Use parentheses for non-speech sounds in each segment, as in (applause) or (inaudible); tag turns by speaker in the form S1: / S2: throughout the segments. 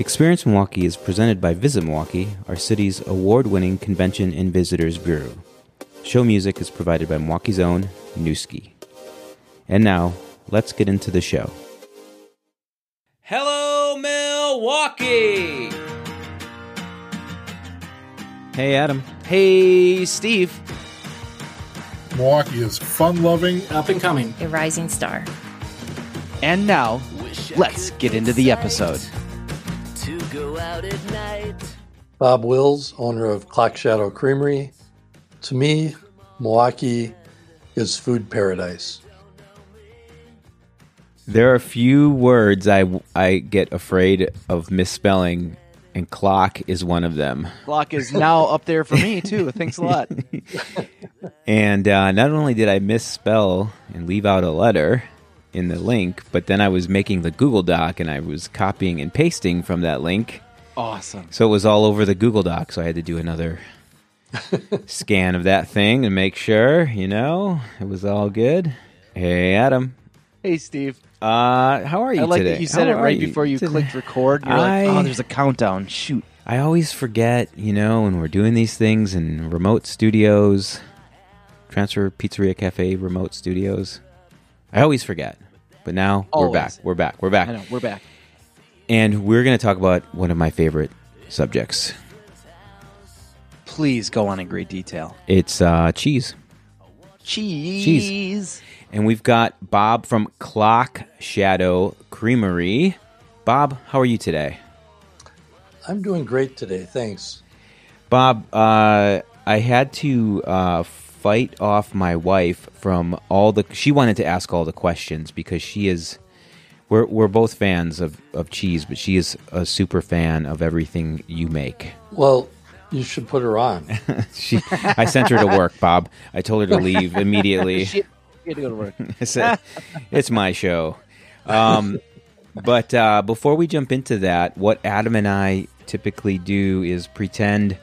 S1: Experience Milwaukee is presented by Visit Milwaukee, our city's award winning convention and visitors bureau. Show music is provided by Milwaukee's own Newski. And now, let's get into the show. Hello, Milwaukee! Hey, Adam. Hey, Steve.
S2: Milwaukee is fun loving.
S3: Up and coming.
S4: a rising star.
S5: And now, let's get into the episode.
S6: Bob Wills, owner of Clock Shadow Creamery. To me, Milwaukee is food paradise.
S1: There are a few words I, I get afraid of misspelling, and clock is one of them.
S5: Clock is now up there for me, too. Thanks a lot. (laughs)
S1: And uh, not only did I misspell and leave out a letter in the link, but then I was making the Google Doc and I was copying and pasting from that link.
S5: Awesome.
S1: So it was all over the Google Doc. So I had to do another (laughs) scan of that thing and make sure, you know, it was all good. Hey, Adam.
S5: Hey, Steve.
S1: Uh, how are you
S5: I like
S1: today?
S5: that you said
S1: How
S5: it right before you
S1: today?
S5: clicked record. You're
S1: I-
S5: like, oh, there's a countdown. Shoot.
S1: I always forget, you know, when we're doing these things in remote studios, Transfer Pizzeria Cafe remote studios. I always forget. But now we're back. We're back. We're back.
S5: I know. We're back.
S1: And we're going to talk about one of my favorite subjects.
S5: Please go on in great detail.
S1: It's uh, cheese.
S5: Cheese.
S1: And we've got Bob from Clock Shadow Creamery. Bob, how are you today?
S6: I'm doing great today, thanks.
S1: Bob, uh, I had to uh, fight off my wife from all the. She wanted to ask all the questions because she is. We're we're both fans of, of cheese, but she is a super fan of everything you make.
S6: Well, you should put her on. (laughs)
S1: She, I sent her to work, Bob. I told her to leave (laughs) immediately.
S5: Had to go to work. (laughs)
S1: I said, it's my show. Um, but uh, before we jump into that, what Adam and I typically do is pretend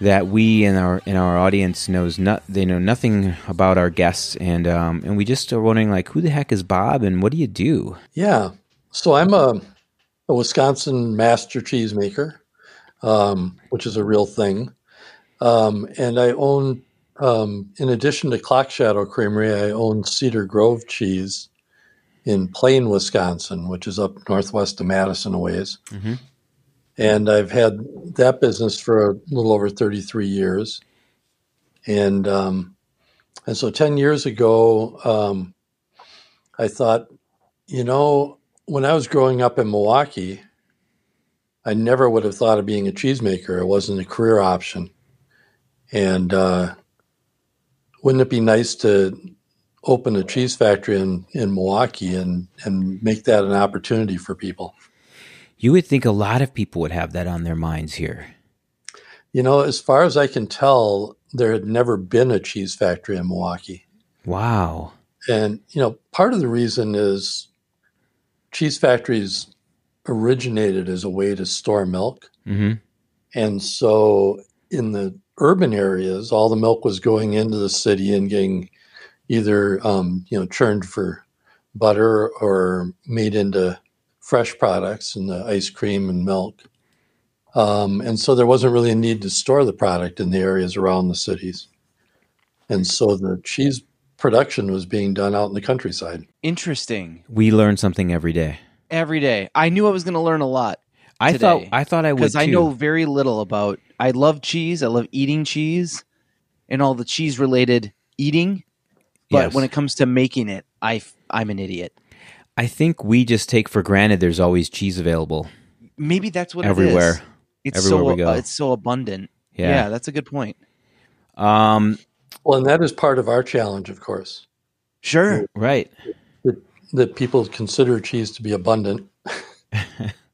S1: that we and our and our audience knows not they know nothing about our guests, and um, and we just are wondering like, who the heck is Bob, and what do you do?
S6: Yeah. So I'm a, a Wisconsin master cheesemaker, um, which is a real thing. Um, and I own, um, in addition to Clock Shadow Creamery, I own Cedar Grove Cheese in Plain, Wisconsin, which is up northwest of Madison a ways.
S1: Mhm.
S6: And I've had that business for a little over 33 years. And um, and so 10 years ago, um, I thought, you know, when I was growing up in Milwaukee, I never would have thought of being a cheesemaker. It wasn't a career option. And uh, wouldn't it be nice to open a cheese factory in, in Milwaukee and, and make that an opportunity for people?
S1: You would think a lot of people would have that on their minds here.
S6: You know, as far as I can tell, there had never been a cheese factory in Milwaukee.
S1: Wow.
S6: And, you know, part of the reason is cheese factories originated as a way to store milk.
S1: hmm
S6: And so in the urban areas, all the milk was going into the city and getting either, um, you know, churned for butter or made into fresh products and the ice cream and milk. Um, and so there wasn't really a need to store the product in the areas around the cities. And so the cheese production was being done out in the countryside.
S5: Interesting.
S1: We learn something every day.
S5: Every day. I knew I was going to learn a lot
S1: I
S5: Today.
S1: thought I thought I would
S5: because I know very little about. I love cheese. I love eating cheese and all the cheese related eating. But
S1: Yes.
S5: when it comes to making it, I, I'm an idiot.
S1: I think we just take for granted there's always cheese available.
S5: Maybe that's what
S1: Everywhere.
S5: is. It's
S1: Everywhere
S5: so
S1: we go.
S5: uh, it's so abundant.
S1: Yeah.
S5: yeah, that's a good point.
S1: Um,
S6: Well, and that is part of our challenge, of course,
S5: Sure.
S1: right.
S6: that, that people consider cheese to be abundant. (laughs)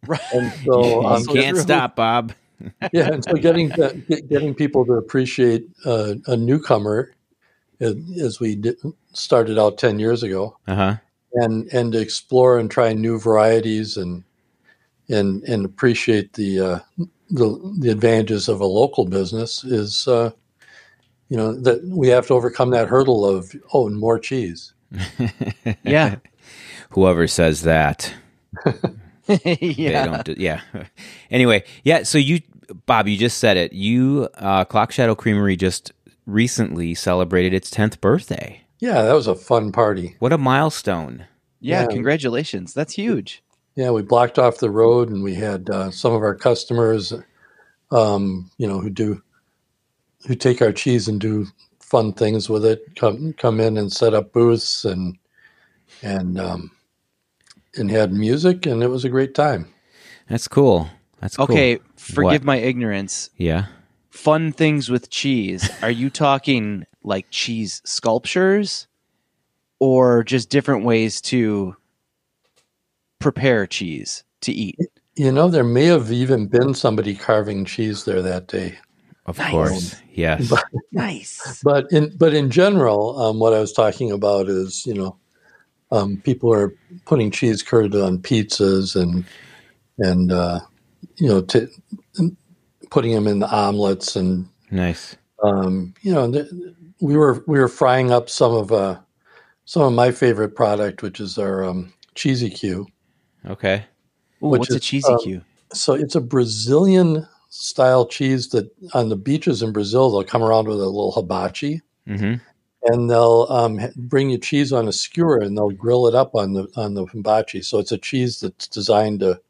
S5: Right.
S6: And so, (laughs) um,
S1: you can't
S5: true.
S1: stop, Bob. (laughs)
S6: yeah, and so getting getting people to appreciate uh, a newcomer, as, as we did, started out ten years ago,
S1: Uh huh.
S6: And and to explore and try new varieties and and and appreciate the uh, the the advantages of a local business is uh, you know that we have to overcome that hurdle of oh and more cheese. (laughs)
S5: Yeah. (laughs)
S1: Whoever says that, (laughs) They
S5: yeah.
S1: don't do, yeah. anyway, yeah. So you, Bob, you just said it. You, uh, Clock Shadow Creamery just recently celebrated its tenth birthday.
S6: Yeah, that was a fun party.
S1: What a milestone!
S5: yeah,
S6: Yeah.
S5: Congratulations. That's huge.
S6: Yeah, we blocked off the road, and we had uh, some of our customers, um, you know, who do who take our cheese and do fun things with it. Come come in and set up booths and and um, and had music, and it was a great time.
S1: That's cool. That's cool.
S5: Okay, forgive
S1: What?
S5: my ignorance.
S1: Yeah.
S5: Fun things with cheese. Are you talking like cheese sculptures or just different ways to prepare cheese to eat?
S6: You know, there may have even been somebody carving cheese there that day.
S1: Of
S5: Nice.
S1: course. Yes. (laughs)
S5: Nice.
S6: But in but in general, um, what I was talking about is you know, um, people are putting cheese curd on pizzas and and uh, you know, t- putting them in the omelets and
S1: nice.
S6: um, you know, th- we were we were frying up some of uh, some of my favorite product, which is our um, cheesy Q.
S1: Okay.
S5: Ooh,
S6: Which
S5: what's a
S6: is,
S5: cheesy
S6: um,
S5: Q?
S6: So it's a Brazilian style cheese that on the beaches in Brazil they'll come around with a little hibachi.
S1: Mm-hmm.
S6: and they'll um, bring you cheese on a skewer and they'll grill it up on the on the hibachi. So it's a cheese that's designed to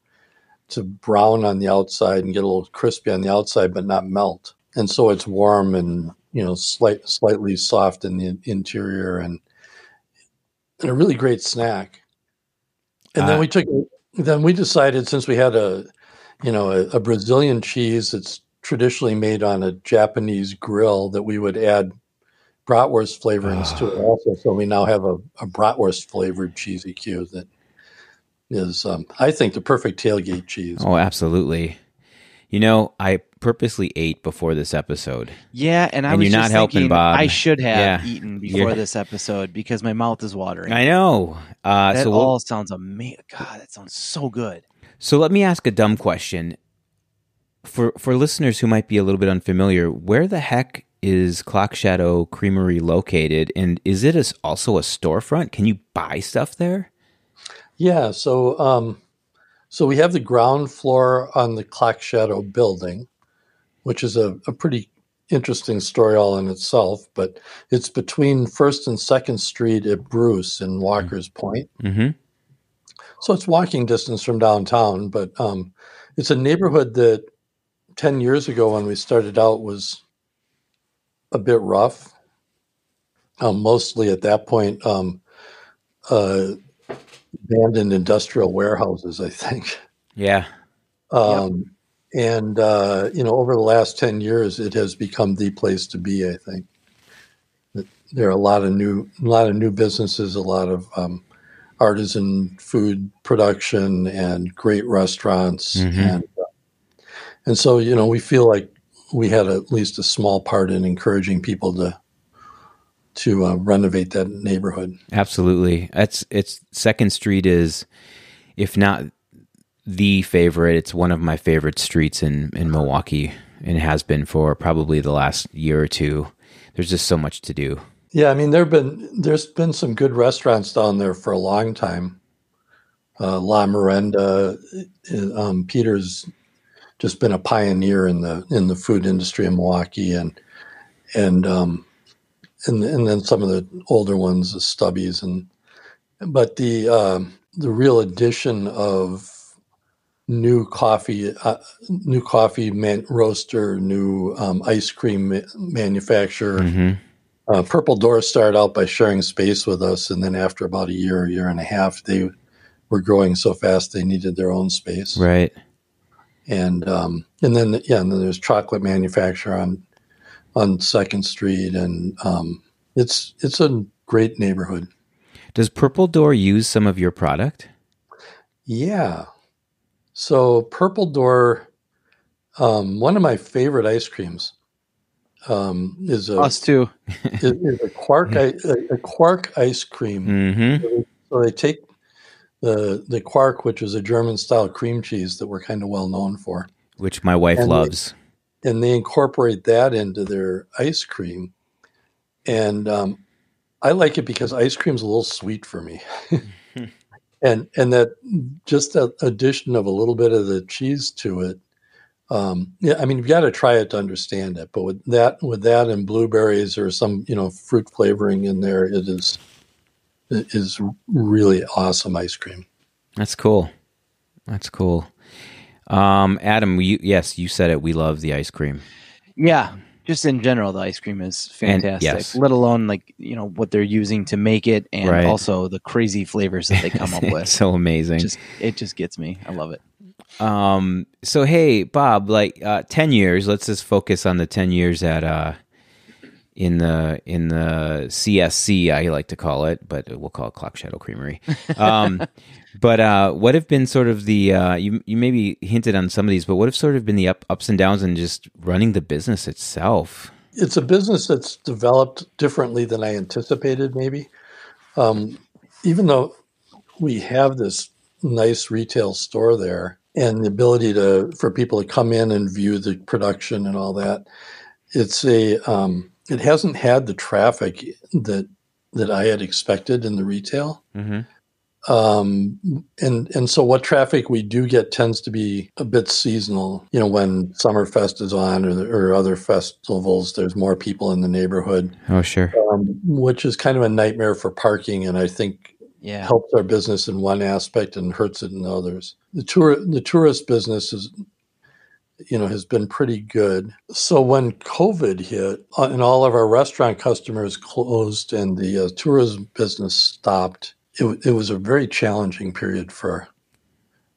S6: to brown on the outside and get a little crispy on the outside, but not melt. And so it's warm and you know slight slightly soft in the interior and and a really great snack. And
S1: Uh,
S6: then we took then we decided since we had a you know a, a Brazilian cheese that's traditionally made on a Japanese grill that we would add bratwurst flavorings to it also. So we now have a, a bratwurst flavored cheesy Q that is, um, I think, the perfect tailgate cheese.
S1: Oh, absolutely. You know, I purposely ate before this episode.
S5: Yeah, and I
S1: and
S5: was
S1: you're not helping, Bob.
S5: I should have
S1: Yeah.
S5: eaten
S1: You're-
S5: before this episode because my mouth is watering.
S1: I know. Uh,
S5: that
S1: so we'll,
S5: all sounds amazing. God, that sounds so good.
S1: so let me ask a dumb question for for listeners who might be a little bit unfamiliar. Where the heck is Clock Shadow Creamery located, and is it a s also a storefront? Can you buy stuff there?
S6: Yeah. So, um, so we have the ground floor on the Clock Shadow building, which is a, a pretty interesting story all in itself. But it's between First and Second Street at Bruce in Walker's Point.
S1: Mm-hmm.
S6: So it's walking distance from downtown, but um, it's a neighborhood that 10 years ago when we started out was a bit rough. Um, mostly at that point, um, uh, abandoned industrial warehouses, I think.
S1: Yeah.
S6: Um, And, uh, you know, over the last 10 years, it has become the place to be, I think. There are a lot of new, a lot of new businesses, a lot of um, artisan food production and great restaurants.
S1: Mhm.
S6: And, uh, and so, you know, we feel like we had at least a small part in encouraging people to, to uh, renovate that neighborhood.
S1: Absolutely. That's it's Second Street is, if not the favorite, it's one of my favorite streets in in Milwaukee, and has been for probably the last year or two. There's just so much to do.
S6: Yeah, I mean, there've been there's been some good restaurants down there for a long time. Uh, La Merenda, uh, um, Peter's just been a pioneer in the in the food industry in Milwaukee, and and um, and and then some of the older ones, the Stubbies, and but the um, the real addition of new coffee, uh, new coffee man- roaster, new um, ice cream ma- manufacturer.
S1: hmm
S6: Uh, Purple Door started out by sharing space with us, and then after about a year, year and a half, they were growing so fast they needed their own space.
S1: Right.
S6: And um, and then yeah, and then there's chocolate manufacturer on on Second Street, and um, it's it's a great neighborhood.
S1: Does Purple Door use some of your product?
S6: Yeah. So Purple Door, um, one of my favorite ice creams, um, is a
S5: Us too. (laughs)
S6: is, is a quark i- a, a quark ice cream.
S1: Mm-hmm.
S6: So they take the the quark, which is a German style cream cheese that we're kind of well known for,
S1: Which my wife
S6: And they-
S1: loves.
S6: And they incorporate that into their ice cream. And um, I like it because ice cream's a little sweet for me. (laughs) (laughs) and and that just that addition of a little bit of the cheese to it. Um, yeah, I mean, you've got to try it to understand it. But with that, with that, and blueberries or some you know fruit flavoring in there, it is it is really awesome ice cream.
S1: That's cool. That's cool. Um, Adam, you, yes, you said it. We love the ice cream.
S5: Yeah, just in general, the ice cream is fantastic.
S1: yes.
S5: Let alone like you know what they're using to make it, and
S1: Right.
S5: also the crazy flavors that they (laughs) come up with.
S1: So amazing.
S5: Just it just gets me. I love it.
S1: Um. So hey, Bob, like uh, ten years. Let's just focus on the ten years at uh, in the in the CSC. I like to call it, but we'll call it Clock Shadow Creamery. (laughs) Um, but uh, what have been sort of the uh, you you maybe hinted on some of these, but what have sort of been the up, ups and downs in just running the business itself?
S6: it's a business that's developed differently than I anticipated, maybe. Um, even though we have this nice retail store there and the ability to for people to come in and view the production and all that, it's a um, it hasn't had the traffic that that I had expected in the retail.
S1: Mm-hmm.
S6: Um, and and so what traffic we do get tends to be a bit seasonal. You know, when Summerfest is on or, or other festivals, there's more people in the neighborhood,
S1: Oh sure.
S6: um, which is kind of a nightmare for parking. And I think
S5: Yeah.
S6: helps our business in one aspect and hurts it in others. The tour the tourist business is you know has been pretty good. So when COVID hit uh, and all of our restaurant customers closed and the uh, tourism business stopped, it, it was a very challenging period for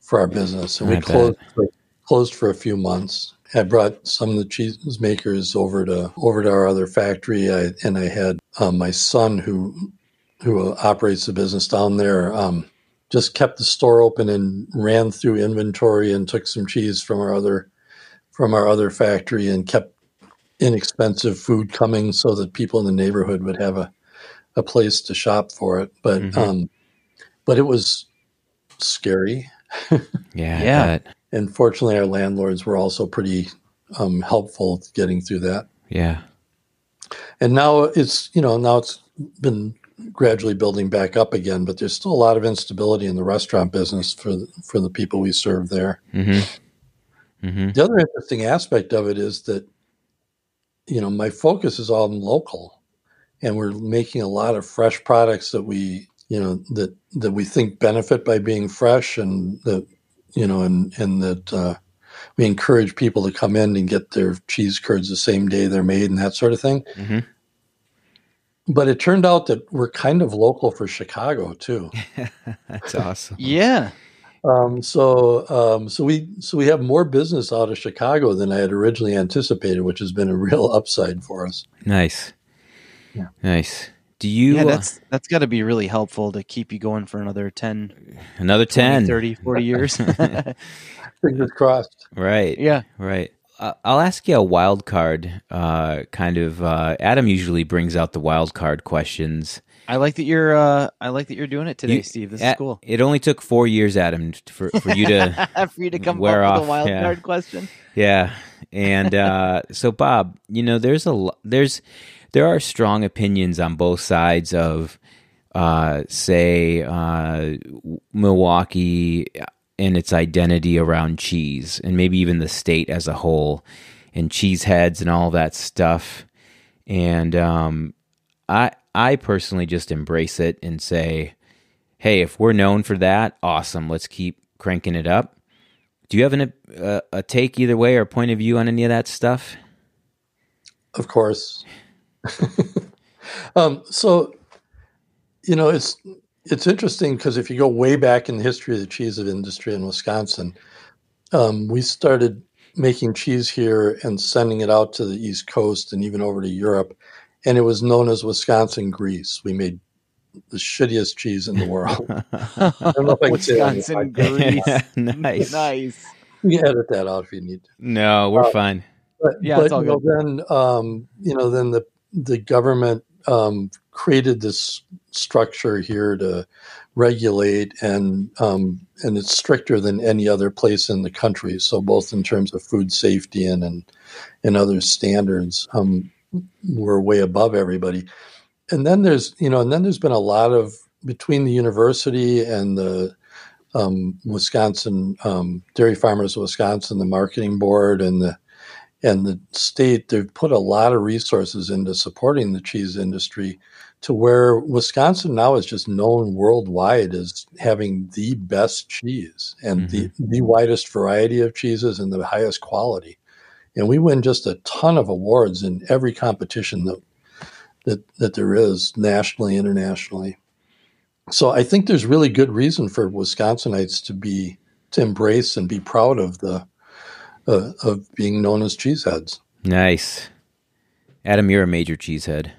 S6: for our business, and we closed for, closed for a few months. I brought some of the cheese makers over to over to our other factory, I, and I had um, my son who who operates the business down there. Um, just kept the store open and ran through inventory and took some cheese from our other from our other factory and kept inexpensive food coming so that people in the neighborhood would have a, a place to shop for it. But
S1: Mhm.
S6: um, but it was scary. (laughs)
S1: Yeah.
S5: Yeah.
S6: And fortunately, our landlords were also pretty um, helpful getting through that.
S1: Yeah.
S6: And now it's you know now it's been gradually building back up again, but there's still a lot of instability in the restaurant business for the, for the people we serve there.
S1: Mm-hmm. Mm-hmm.
S6: The other interesting aspect of it is that, you know, my focus is on local, and we're making a lot of fresh products that we, you know, that that we think benefit by being fresh, and that, you know, and and that uh, we encourage people to come in and get their cheese curds the same day they're made and that sort of thing.
S1: Mm-hmm.
S6: But it turned out that we're kind of local for Chicago too. (laughs)
S1: That's awesome.
S5: Yeah.
S6: Um, so, um, so we so we have more business out of Chicago than I had originally anticipated, which has been a (laughs) real upside for us.
S1: Nice.
S6: Yeah.
S1: Nice. Do you
S5: Yeah,
S1: uh,
S5: that's that's got to be really helpful to keep you going for another 10,
S1: another
S5: 20,
S1: 10
S5: 30, 40 (laughs) years. (laughs)
S6: Fingers crossed.
S1: right
S5: yeah.
S1: right i'll ask you a wild card uh, kind of uh, adam usually brings out the wild card questions
S5: I like that you're uh I like that you're doing it today,
S1: You-
S5: Steve. This
S1: a-
S5: is cool.
S1: it only took four years adam for, for you to (laughs)
S5: for you to come
S1: wear
S5: up
S1: off,
S5: with a wild
S1: yeah.
S5: card question.
S1: Yeah, and uh, (laughs) so Bob, you know, there's a there's there are strong opinions on both sides of, uh, say, uh, Milwaukee and its identity around cheese, and maybe even the state as a whole, and cheese heads and all that stuff. And um, I I personally just embrace it and say, hey, if we're known for that, awesome. Let's keep cranking it up. Do you have an, a, a take either way or point of view on any of that stuff?
S6: Of course. (laughs) um, so, you know, it's it's interesting because if you go way back in the history of the cheese of industry in Wisconsin, um, we started making cheese here and sending it out to the East Coast and even over to Europe, and it was known as Wisconsin grease. We made the shittiest cheese in the world. (laughs) I don't know if I can say that on the
S5: Wisconsin
S6: podcast.
S5: grease. (laughs)
S1: nice.
S5: nice.
S6: You can edit that out if you need to.
S1: No, we're
S6: Uh,
S1: fine.
S6: But,
S5: Yeah,
S6: but
S5: it's all
S6: you know, then um, you know, then the the government um, created this structure here to regulate, and um, and it's stricter than any other place in the country. So both in terms of food safety and and, and other standards, um, we're way above everybody. And then there's you know, and then there's been a lot of between the university and the um, Wisconsin um, Dairy Farmers of Wisconsin, the marketing board, and the and the state, they've put a lot of resources into supporting the cheese industry to where Wisconsin now is just known worldwide as having the best cheese and mm-hmm. the, the widest variety of cheeses and the highest quality. And we win just a ton of awards in every competition that that, that there is nationally, internationally. So I think there's really good reason for Wisconsinites to be to embrace and be proud of the uh, of being known as cheeseheads.
S1: Nice, Adam. You're a major cheesehead.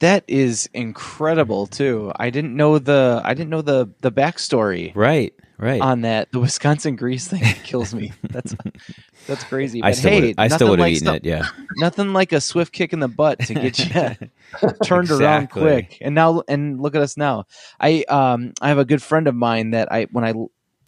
S5: That is incredible too. I didn't know the I didn't know the the backstory.
S1: Right, right.
S5: On that, the Wisconsin grease thing (laughs) kills me. That's that's crazy.
S1: But I still hey, I still would have like eaten it. Yeah, (laughs)
S5: nothing like a swift kick in the butt to get you (laughs) turned exactly. around quick. And now, and look at us now. I um I have a good friend of mine that I when I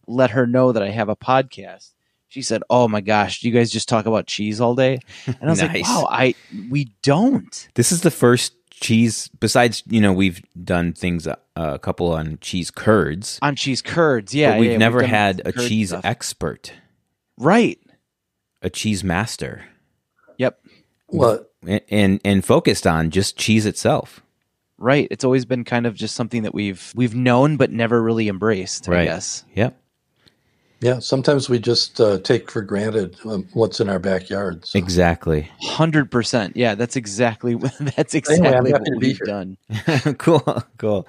S5: let her know that I have a podcast, she said, "Oh my gosh, do you guys just talk about cheese all day?" And I was nice. like, "Wow, I we don't."
S1: This is the first cheese besides you know we've done things uh, a couple on cheese curds.
S5: On cheese curds yeah
S1: but we've
S5: yeah,
S1: never we've had a cheese stuff. expert.
S5: Right.
S1: A cheese master.
S5: Yep.
S6: What
S1: and and focused on just cheese itself.
S5: Right. It's always been kind of just something that we've we've known but never really embraced right. i guess.
S1: Yep
S6: yeah, sometimes we just uh, take for granted um, what's in our backyards.
S1: So. Exactly.
S5: Hundred percent. Yeah, that's exactly (laughs) that's exactly anyway, what we've done. (laughs)
S1: cool, cool.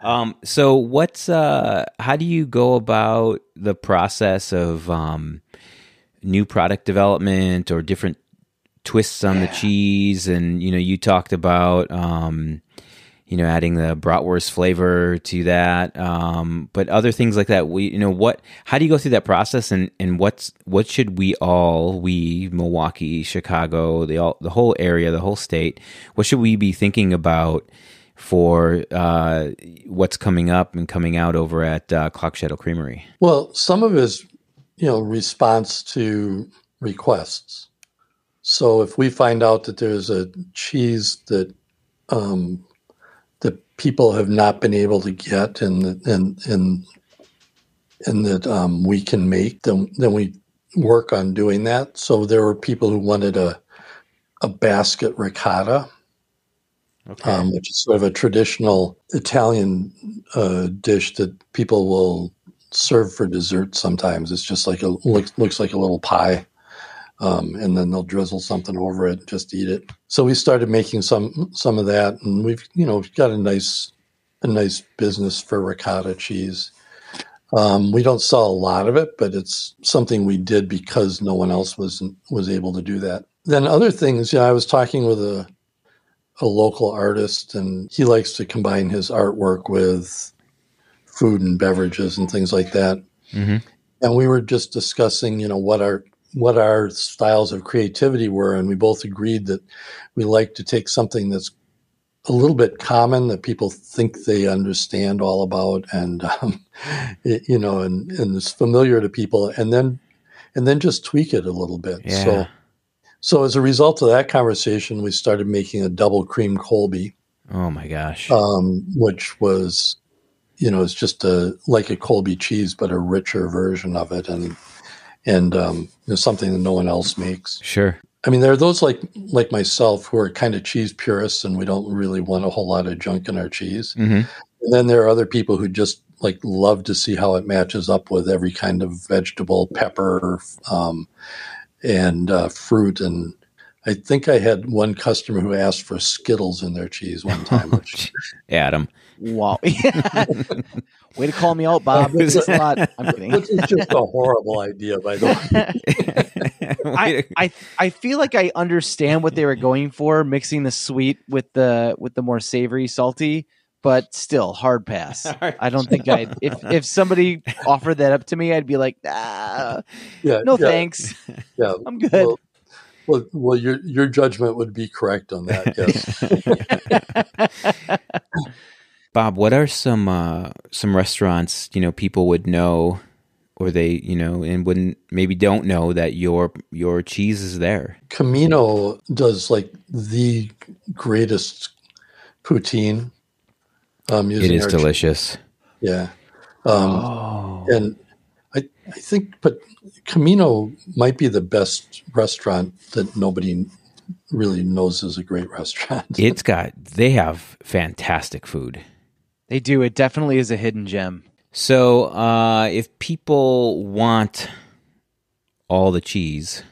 S1: Um, so, what's uh, how do you go about the process of um, new product development or different twists on yeah. the cheese? And you know, you talked about um, you know, adding the bratwurst flavor to that. Um, but other things like that, we, you know, what, how do you go through that process and, and what's, what should we all, we, Milwaukee, Chicago, the, all, the whole area, the whole state, what should we be thinking about for, uh, what's coming up and coming out over at, uh, Clock Shadow Creamery?
S6: Well, some of it is, you know, response to requests. So if we find out that there's a cheese that, um, people have not been able to get and and and and that um, we can make, then then we work on doing that. So there were people who wanted a a basket ricotta, okay. um, which is sort of a traditional Italian uh, dish that people will serve for dessert. Sometimes it's just like a looks looks like a little pie um, and then they'll drizzle something over it and just eat it. So we started making some some of that, and we've you know got a nice a nice business for ricotta cheese. Um, we don't sell a lot of it, but it's something we did because no one else was was able to do that. Then other things, yeah, I was talking with a a local artist, and he likes to combine his artwork with food and beverages and things like that. Mm-hmm. And we were just discussing, you know, what our what our styles of creativity were, and we both agreed that we like to take something that's a little bit common that people think they understand all about, and um, (laughs) it, you know, and, and it's familiar to people, and then and then just tweak it a little bit.
S1: Yeah.
S6: So, so as a result of that conversation, we started making a double cream Colby.
S1: Oh my gosh!
S6: Um, which was, you know, it's just a like a Colby cheese, but a richer version of it, and and um, it's something that no one else makes.
S1: Sure.
S6: I mean, there are those like like myself who are kind of cheese purists, and we don't really want a whole lot of junk in our cheese. Mm-hmm. And then there are other people who just like love to see how it matches up with every kind of vegetable, pepper, um, and uh, fruit. And I think I had one customer who asked for Skittles in their cheese one time. (laughs) Which,
S1: Adam.
S5: Wow. (laughs) Way to call me out, Bob. This is not. I'm kidding.
S6: This is just a horrible idea, by the
S5: way. (laughs) I, I I feel like I understand what they were going for, mixing the sweet with the with the more savory, salty, but still hard pass. (laughs) I don't think I'd if if somebody offered that up to me, I'd be like, ah, yeah, no yeah, thanks. Yeah, I'm good.
S6: Well, well, well, your your judgment would be correct on that.
S1: Yes. Bob, what are some uh, some restaurants you know people would know, or they you know and wouldn't maybe don't know that your your cheese is there?
S6: Camino does like the greatest poutine. Um,
S1: It is delicious.
S6: Yeah. Um,
S5: Oh.
S6: and I, I think, but Camino might be the best restaurant that nobody really knows is a great restaurant.
S1: It's got they have fantastic food.
S5: They do. It definitely is a hidden gem.
S1: So, uh, if people want all the cheese,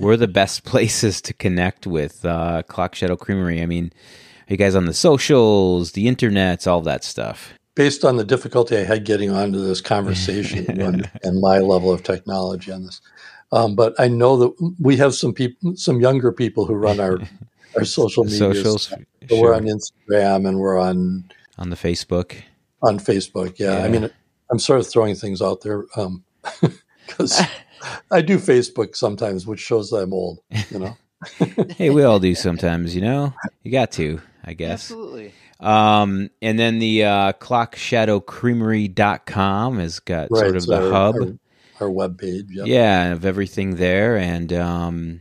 S1: we're the best (laughs) places to connect with uh, Clock Shadow Creamery. I mean, are you guys on the socials, the internets, all that stuff?
S6: Based on the difficulty I had getting onto this conversation (laughs) and, and my level of technology on this, um, but I know that we have some people, some younger people who run our our (laughs) social media.
S1: Socials,
S6: So we're on Instagram and we're on
S1: on the Facebook.
S6: on Facebook. Yeah,
S1: Yeah.
S6: I mean, I'm sort of throwing things out there (laughs) because I do Facebook sometimes, which shows that I'm old. You know, (laughs) (laughs)
S1: Hey, we all do sometimes, you know. You got to, I guess.
S5: Absolutely.
S1: Um, and then the uh, clockshadowcreamery.com has got sort of
S6: so
S1: the
S6: our,
S1: hub.
S6: our, our web page. Yep.
S1: yeah of everything there and um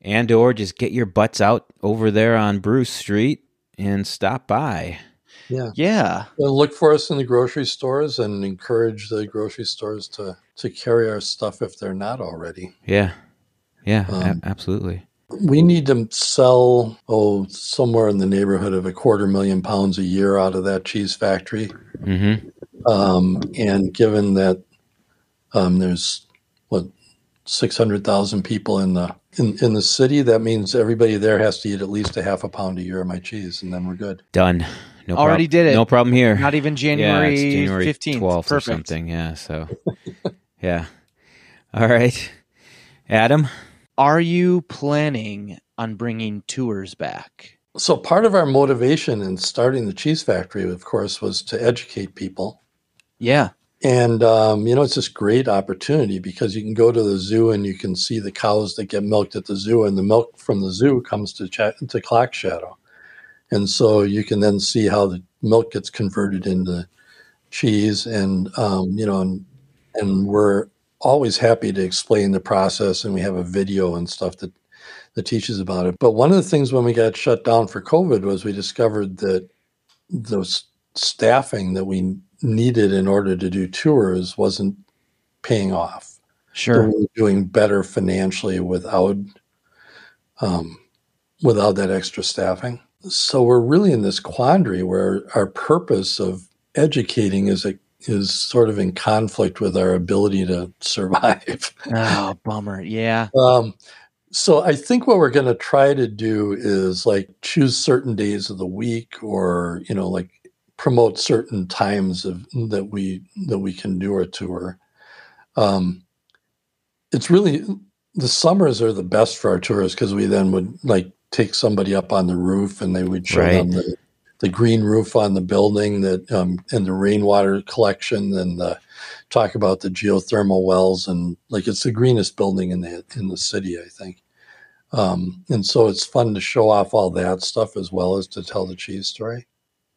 S1: and or just get your butts out over there on bruce street and stop by
S6: yeah.
S5: Yeah.
S6: Look for us in the grocery stores and encourage the grocery stores to to carry our stuff if they're not already.
S1: yeah yeah a-
S6: Um,
S1: absolutely
S6: We need to sell oh somewhere in the neighborhood of a quarter million pounds a year out of that cheese factory.
S1: mm-hmm
S6: Um, and given that um, there's what six hundred thousand people in the in, in the city, that means everybody there has to eat at least a half a pound a year of my cheese, and then we're good.
S1: done no
S5: Already
S1: prob-
S5: did it.
S1: no problem here
S5: Not even
S1: yeah
S5: January,
S1: it's january
S5: 15th.
S1: 12th or something yeah so (laughs) yeah all right adam
S5: Are you planning on bringing tours back?
S6: So part of our motivation in starting the cheese factory, of course, was to educate people.
S5: Yeah.
S6: And um, you know, it's this great opportunity because you can go to the zoo and you can see the cows that get milked at the zoo, and the milk from the zoo comes to Ch- to Clock Shadow, and so you can then see how the milk gets converted into cheese, and um, you know, and, and we're always happy to explain the process, and we have a video and stuff that that teaches about it. But one of the things when we got shut down for COVID was we discovered that the staffing that we needed in order to do tours wasn't paying off.
S5: Sure.
S6: we were doing better financially without um, without that extra staffing. So we're really in this quandary where our purpose of educating is a, is sort of in conflict with our ability to survive. (laughs)
S5: Oh, bummer. Yeah.
S6: Um, so I think what we're going to try to do is like choose certain days of the week, or you know, like promote certain times of that we that we can do a tour. Um, it's really the summers are the best for our tours because we then would like take somebody up on the roof and they would show
S1: Right.
S6: them the, the green roof on the building that um, and the rainwater collection and the talk about the geothermal wells and like it's the greenest building in the in the city, I think. Um, and so it's fun to show off all that stuff as well as to tell the cheese story.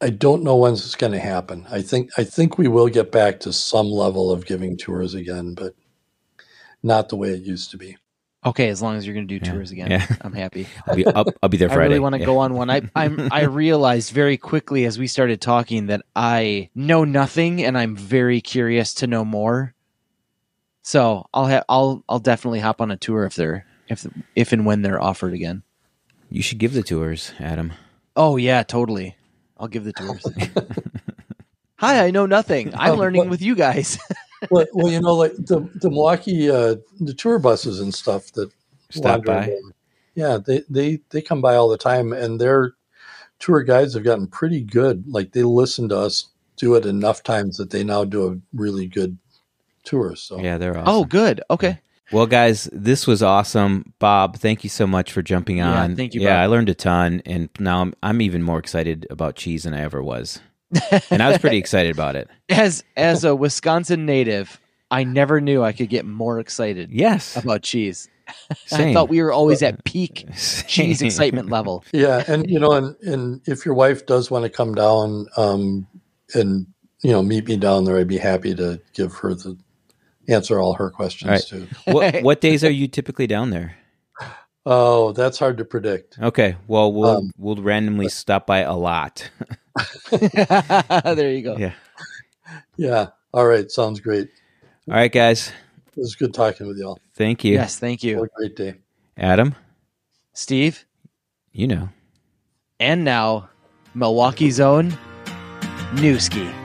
S6: I don't know when it's going to happen. I think I think we will get back to some level of giving tours again, but not the way it used to be.
S5: Okay, as long as you're going to do
S1: Yeah.
S5: tours again,
S1: Yeah.
S5: I'm happy.
S1: i'll be up i'll be there (laughs)
S5: I really want to
S1: Yeah.
S5: go on one. I I'm I (laughs) realized very quickly as we started talking that I know nothing and I'm very curious to know more. So I'll ha- I'll I'll definitely hop on a tour if they're if if and when they're offered again.
S1: you should give the tours adam
S5: Oh yeah, totally. I'll give the tours. (laughs) Hi, I know nothing. I'm
S6: Oh,
S5: learning with you guys.
S6: Well, well, you know, like the the Milwaukee uh, the tour buses and stuff that
S1: Stop by.
S6: around, Yeah, they they they come by all the time, and their tour guides have gotten pretty good. Like they listen to us do it enough times that they now do a really good tour. So
S1: yeah they're awesome
S5: oh, good. Okay.
S1: Well, guys, this was awesome. Bob, thank you so much for jumping
S5: Yeah,
S1: on.
S5: thank you,
S1: Yeah, I learned a ton, and now I'm, I'm even more excited about cheese than I ever was. And I was pretty (laughs) excited about it.
S5: As as a Wisconsin native, I never knew I could get more excited
S1: Yes.
S5: about cheese. (laughs)
S1: Same.
S5: I thought we were always at (laughs) peak cheese excitement level.
S6: yeah, and you know, and and if your wife does want to come down um, and you know meet me down there, I'd be happy to give her the answer all her questions
S1: All right.
S6: too.
S1: what, what days are you typically down there?
S6: Oh, that's hard to predict.
S1: Okay. Well, we'll
S6: Um,
S1: we'll randomly stop by a lot. (laughs)
S5: there you go.
S1: Yeah.
S6: Yeah. All right. Sounds great.
S1: All right, guys.
S6: It was good talking with y'all.
S1: Thank you,
S5: Yes, thank
S6: Have
S5: you,
S6: a great day.
S1: Adam.
S5: Steve.
S1: You know.
S5: And now, Milwaukee's own Newski.